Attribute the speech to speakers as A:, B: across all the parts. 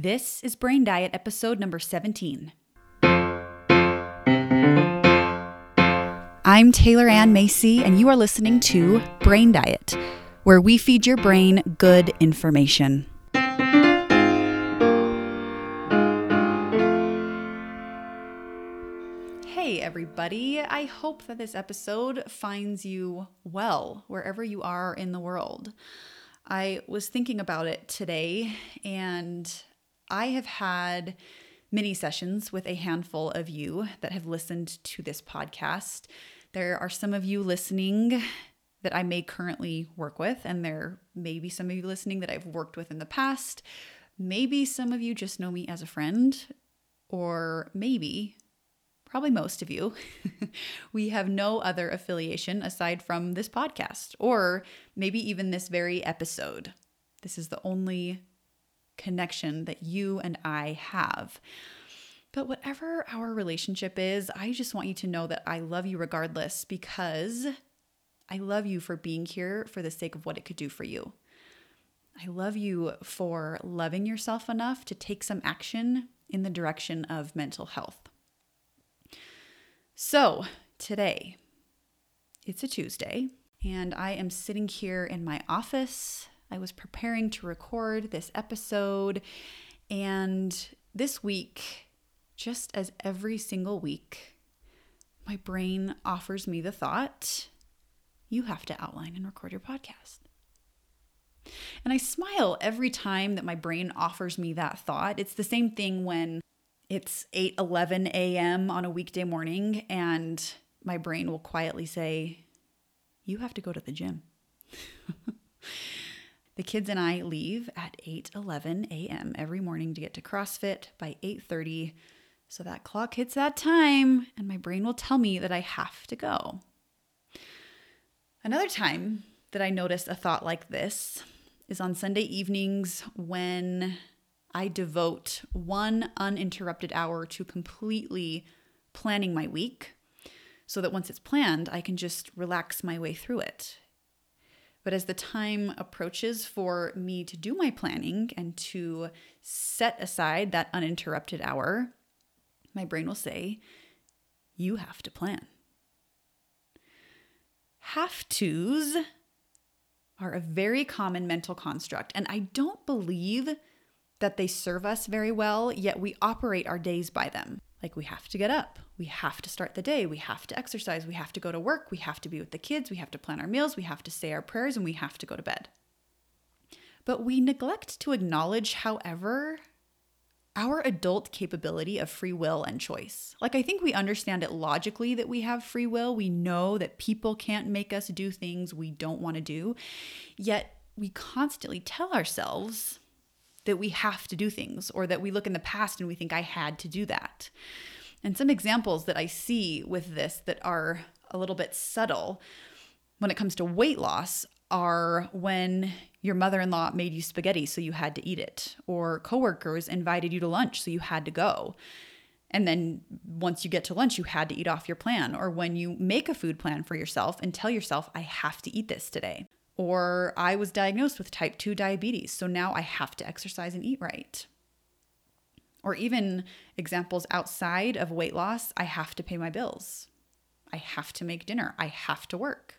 A: This is Brain Diet episode number 17. I'm Taylor Ann Macy, and you are listening to Brain Diet, where we feed your brain good information. Hey, everybody. I hope that this episode finds you well wherever you are in the world. I was thinking about it today, and I have had mini sessions with a handful of you that have listened to this podcast. There are some of you listening that I may currently work with, and there may be some of you listening that I've worked with in the past. Maybe some of you just know me as a friend, or maybe, probably most of you, we have no other affiliation aside from this podcast, or maybe even this very episode. This is the only connection that you and I have. But whatever our relationship is, I just want you to know that I love you regardless because I love you for being here for the sake of what it could do for you. I love you for loving yourself enough to take some action in the direction of mental health. So, today, it's a Tuesday, and I am sitting here in my office I was preparing to record this episode. And this week, just as every single week, my brain offers me the thought you have to outline and record your podcast. And I smile every time that my brain offers me that thought. It's the same thing when it's 8 11 a.m. on a weekday morning and my brain will quietly say, You have to go to the gym. The kids and I leave at 8:11 a.m. every morning to get to CrossFit by 8:30. So that clock hits that time and my brain will tell me that I have to go. Another time that I notice a thought like this is on Sunday evenings when I devote one uninterrupted hour to completely planning my week so that once it's planned, I can just relax my way through it but as the time approaches for me to do my planning and to set aside that uninterrupted hour, my brain will say, You have to plan. Have tos are a very common mental construct, and I don't believe that they serve us very well, yet we operate our days by them. Like we have to get up, we have to start the day, we have to exercise, we have to go to work, we have to be with the kids, we have to plan our meals, we have to say our prayers, and we have to go to bed. But we neglect to acknowledge, however, our adult capability of free will and choice. Like, I think we understand it logically that we have free will. We know that people can't make us do things we don't want to do. Yet, we constantly tell ourselves that we have to do things or that we look in the past and we think I had to do that. And some examples that I see with this that are a little bit subtle when it comes to weight loss are when your mother-in-law made you spaghetti so you had to eat it or coworkers invited you to lunch so you had to go. And then once you get to lunch, you had to eat off your plan. Or when you make a food plan for yourself and tell yourself, I have to eat this today. Or I was diagnosed with type 2 diabetes, so now I have to exercise and eat right. Or even examples outside of weight loss, I have to pay my bills. I have to make dinner. I have to work.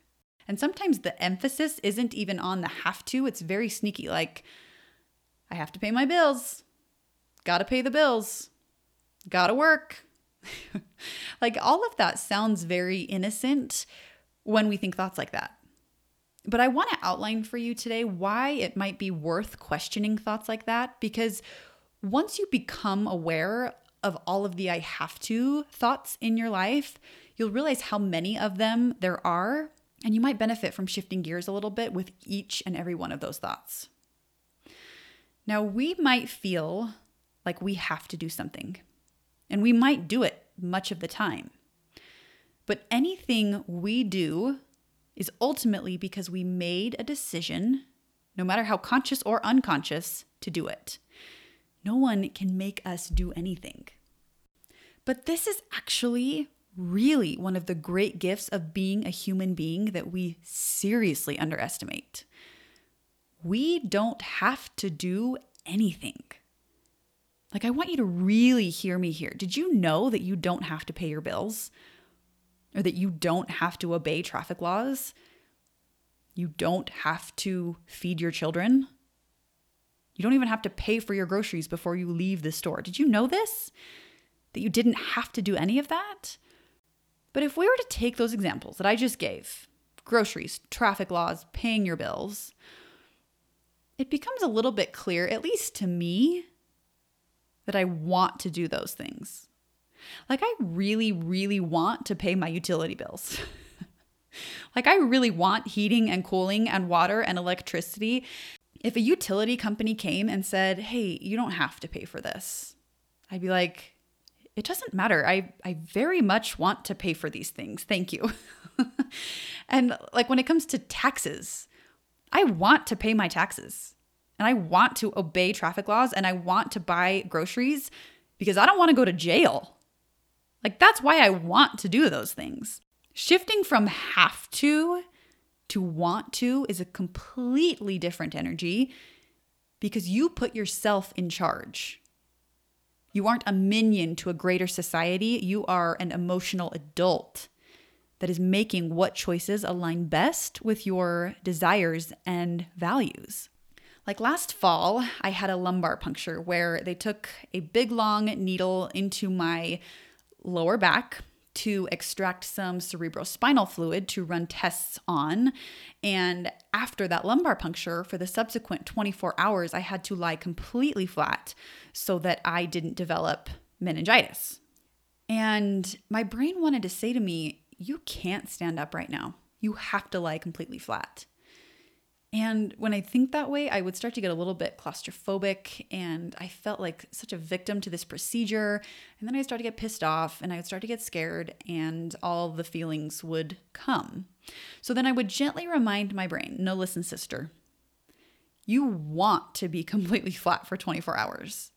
A: And sometimes the emphasis isn't even on the have to, it's very sneaky like, I have to pay my bills. Gotta pay the bills. Gotta work. like all of that sounds very innocent when we think thoughts like that. But I want to outline for you today why it might be worth questioning thoughts like that because once you become aware of all of the I have to thoughts in your life, you'll realize how many of them there are, and you might benefit from shifting gears a little bit with each and every one of those thoughts. Now, we might feel like we have to do something, and we might do it much of the time. But anything we do is ultimately because we made a decision, no matter how conscious or unconscious, to do it. No one can make us do anything. But this is actually really one of the great gifts of being a human being that we seriously underestimate. We don't have to do anything. Like, I want you to really hear me here. Did you know that you don't have to pay your bills? Or that you don't have to obey traffic laws? You don't have to feed your children? You don't even have to pay for your groceries before you leave the store. Did you know this? That you didn't have to do any of that? But if we were to take those examples that I just gave groceries, traffic laws, paying your bills it becomes a little bit clear, at least to me, that I want to do those things. Like, I really, really want to pay my utility bills. like, I really want heating and cooling and water and electricity. If a utility company came and said, hey, you don't have to pay for this, I'd be like, it doesn't matter. I, I very much want to pay for these things. Thank you. and like when it comes to taxes, I want to pay my taxes and I want to obey traffic laws and I want to buy groceries because I don't want to go to jail. Like, that's why I want to do those things. Shifting from have to to want to is a completely different energy because you put yourself in charge. You aren't a minion to a greater society, you are an emotional adult that is making what choices align best with your desires and values. Like last fall, I had a lumbar puncture where they took a big long needle into my lower back to extract some cerebrospinal fluid to run tests on. And after that lumbar puncture, for the subsequent 24 hours, I had to lie completely flat so that I didn't develop meningitis. And my brain wanted to say to me, You can't stand up right now. You have to lie completely flat. And when I think that way, I would start to get a little bit claustrophobic and I felt like such a victim to this procedure. And then I start to get pissed off and I would start to get scared and all the feelings would come. So then I would gently remind my brain no, listen, sister, you want to be completely flat for 24 hours.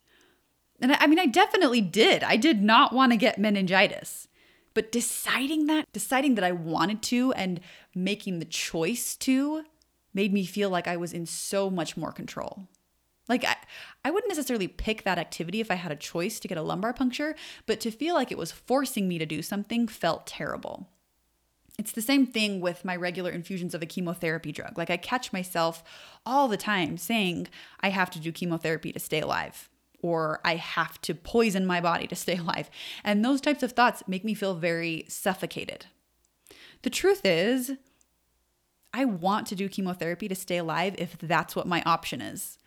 A: And I mean, I definitely did. I did not want to get meningitis. But deciding that, deciding that I wanted to and making the choice to, made me feel like I was in so much more control. Like, I, I wouldn't necessarily pick that activity if I had a choice to get a lumbar puncture, but to feel like it was forcing me to do something felt terrible. It's the same thing with my regular infusions of a chemotherapy drug. Like, I catch myself all the time saying, I have to do chemotherapy to stay alive, or I have to poison my body to stay alive. And those types of thoughts make me feel very suffocated. The truth is, I want to do chemotherapy to stay alive if that's what my option is.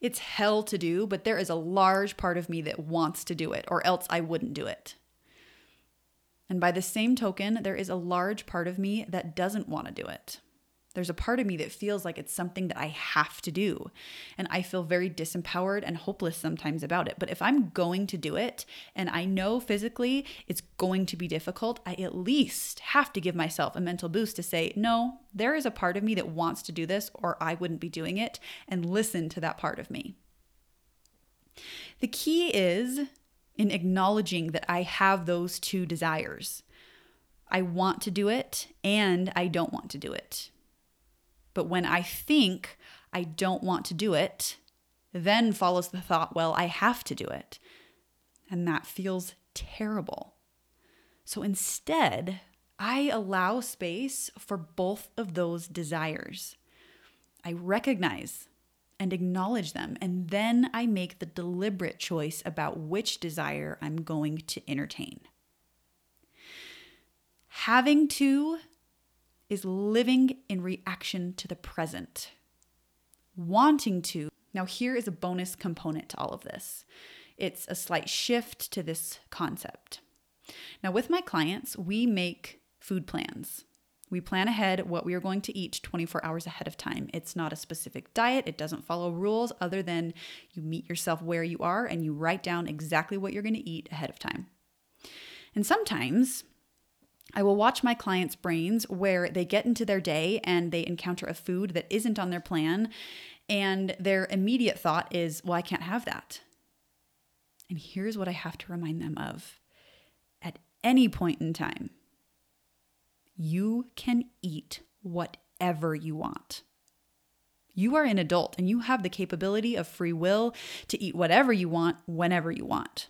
A: It's hell to do, but there is a large part of me that wants to do it, or else I wouldn't do it. And by the same token, there is a large part of me that doesn't want to do it. There's a part of me that feels like it's something that I have to do. And I feel very disempowered and hopeless sometimes about it. But if I'm going to do it and I know physically it's going to be difficult, I at least have to give myself a mental boost to say, no, there is a part of me that wants to do this or I wouldn't be doing it, and listen to that part of me. The key is in acknowledging that I have those two desires. I want to do it and I don't want to do it. But when I think I don't want to do it, then follows the thought, well, I have to do it. And that feels terrible. So instead, I allow space for both of those desires. I recognize and acknowledge them, and then I make the deliberate choice about which desire I'm going to entertain. Having to is living in reaction to the present. Wanting to. Now, here is a bonus component to all of this it's a slight shift to this concept. Now, with my clients, we make food plans. We plan ahead what we are going to eat 24 hours ahead of time. It's not a specific diet, it doesn't follow rules other than you meet yourself where you are and you write down exactly what you're going to eat ahead of time. And sometimes I will watch my clients' brains where they get into their day and they encounter a food that isn't on their plan, and their immediate thought is, Well, I can't have that. And here's what I have to remind them of at any point in time, you can eat whatever you want. You are an adult and you have the capability of free will to eat whatever you want whenever you want.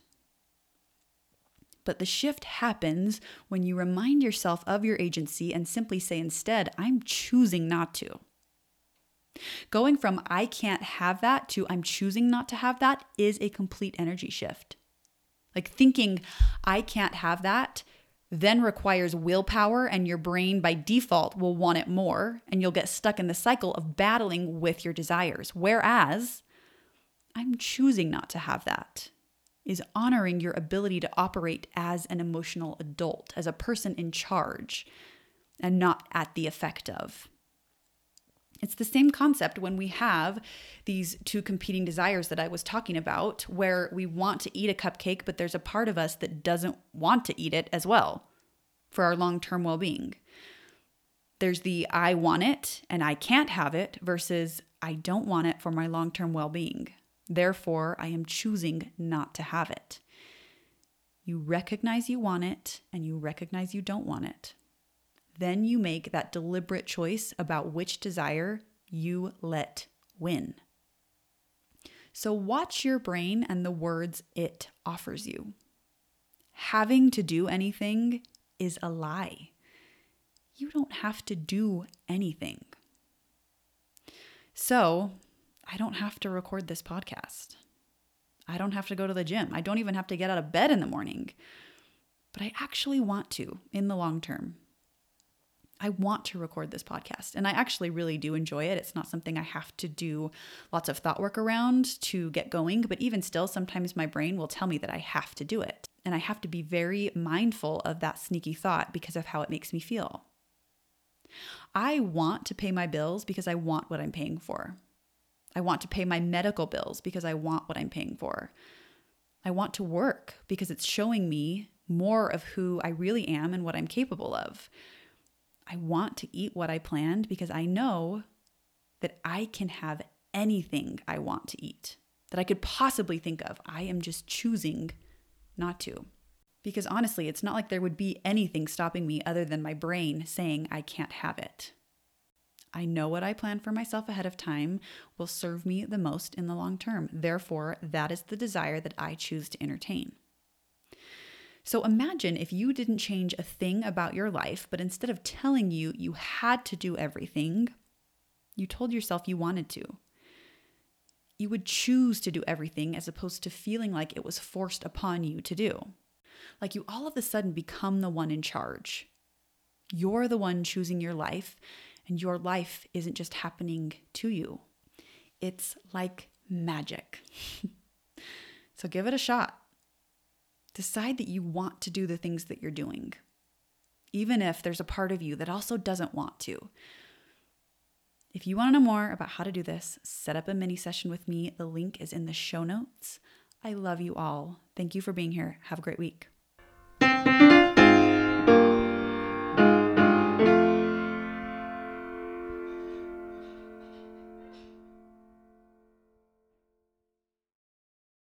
A: But the shift happens when you remind yourself of your agency and simply say instead, I'm choosing not to. Going from I can't have that to I'm choosing not to have that is a complete energy shift. Like thinking I can't have that then requires willpower, and your brain by default will want it more, and you'll get stuck in the cycle of battling with your desires. Whereas I'm choosing not to have that is honoring your ability to operate as an emotional adult, as a person in charge, and not at the effect of. It's the same concept when we have these two competing desires that I was talking about, where we want to eat a cupcake, but there's a part of us that doesn't want to eat it as well for our long term well being. There's the I want it and I can't have it versus I don't want it for my long term well being. Therefore, I am choosing not to have it. You recognize you want it and you recognize you don't want it. Then you make that deliberate choice about which desire you let win. So, watch your brain and the words it offers you. Having to do anything is a lie. You don't have to do anything. So, I don't have to record this podcast. I don't have to go to the gym. I don't even have to get out of bed in the morning. But I actually want to in the long term. I want to record this podcast and I actually really do enjoy it. It's not something I have to do lots of thought work around to get going, but even still, sometimes my brain will tell me that I have to do it. And I have to be very mindful of that sneaky thought because of how it makes me feel. I want to pay my bills because I want what I'm paying for. I want to pay my medical bills because I want what I'm paying for. I want to work because it's showing me more of who I really am and what I'm capable of. I want to eat what I planned because I know that I can have anything I want to eat that I could possibly think of. I am just choosing not to. Because honestly, it's not like there would be anything stopping me other than my brain saying I can't have it. I know what I plan for myself ahead of time will serve me the most in the long term. Therefore, that is the desire that I choose to entertain. So imagine if you didn't change a thing about your life, but instead of telling you you had to do everything, you told yourself you wanted to. You would choose to do everything as opposed to feeling like it was forced upon you to do. Like you all of a sudden become the one in charge. You're the one choosing your life, and your life isn't just happening to you. It's like magic. so give it a shot. Decide that you want to do the things that you're doing, even if there's a part of you that also doesn't want to. If you want to know more about how to do this, set up a mini session with me. The link is in the show notes. I love you all. Thank you for being here. Have a great week.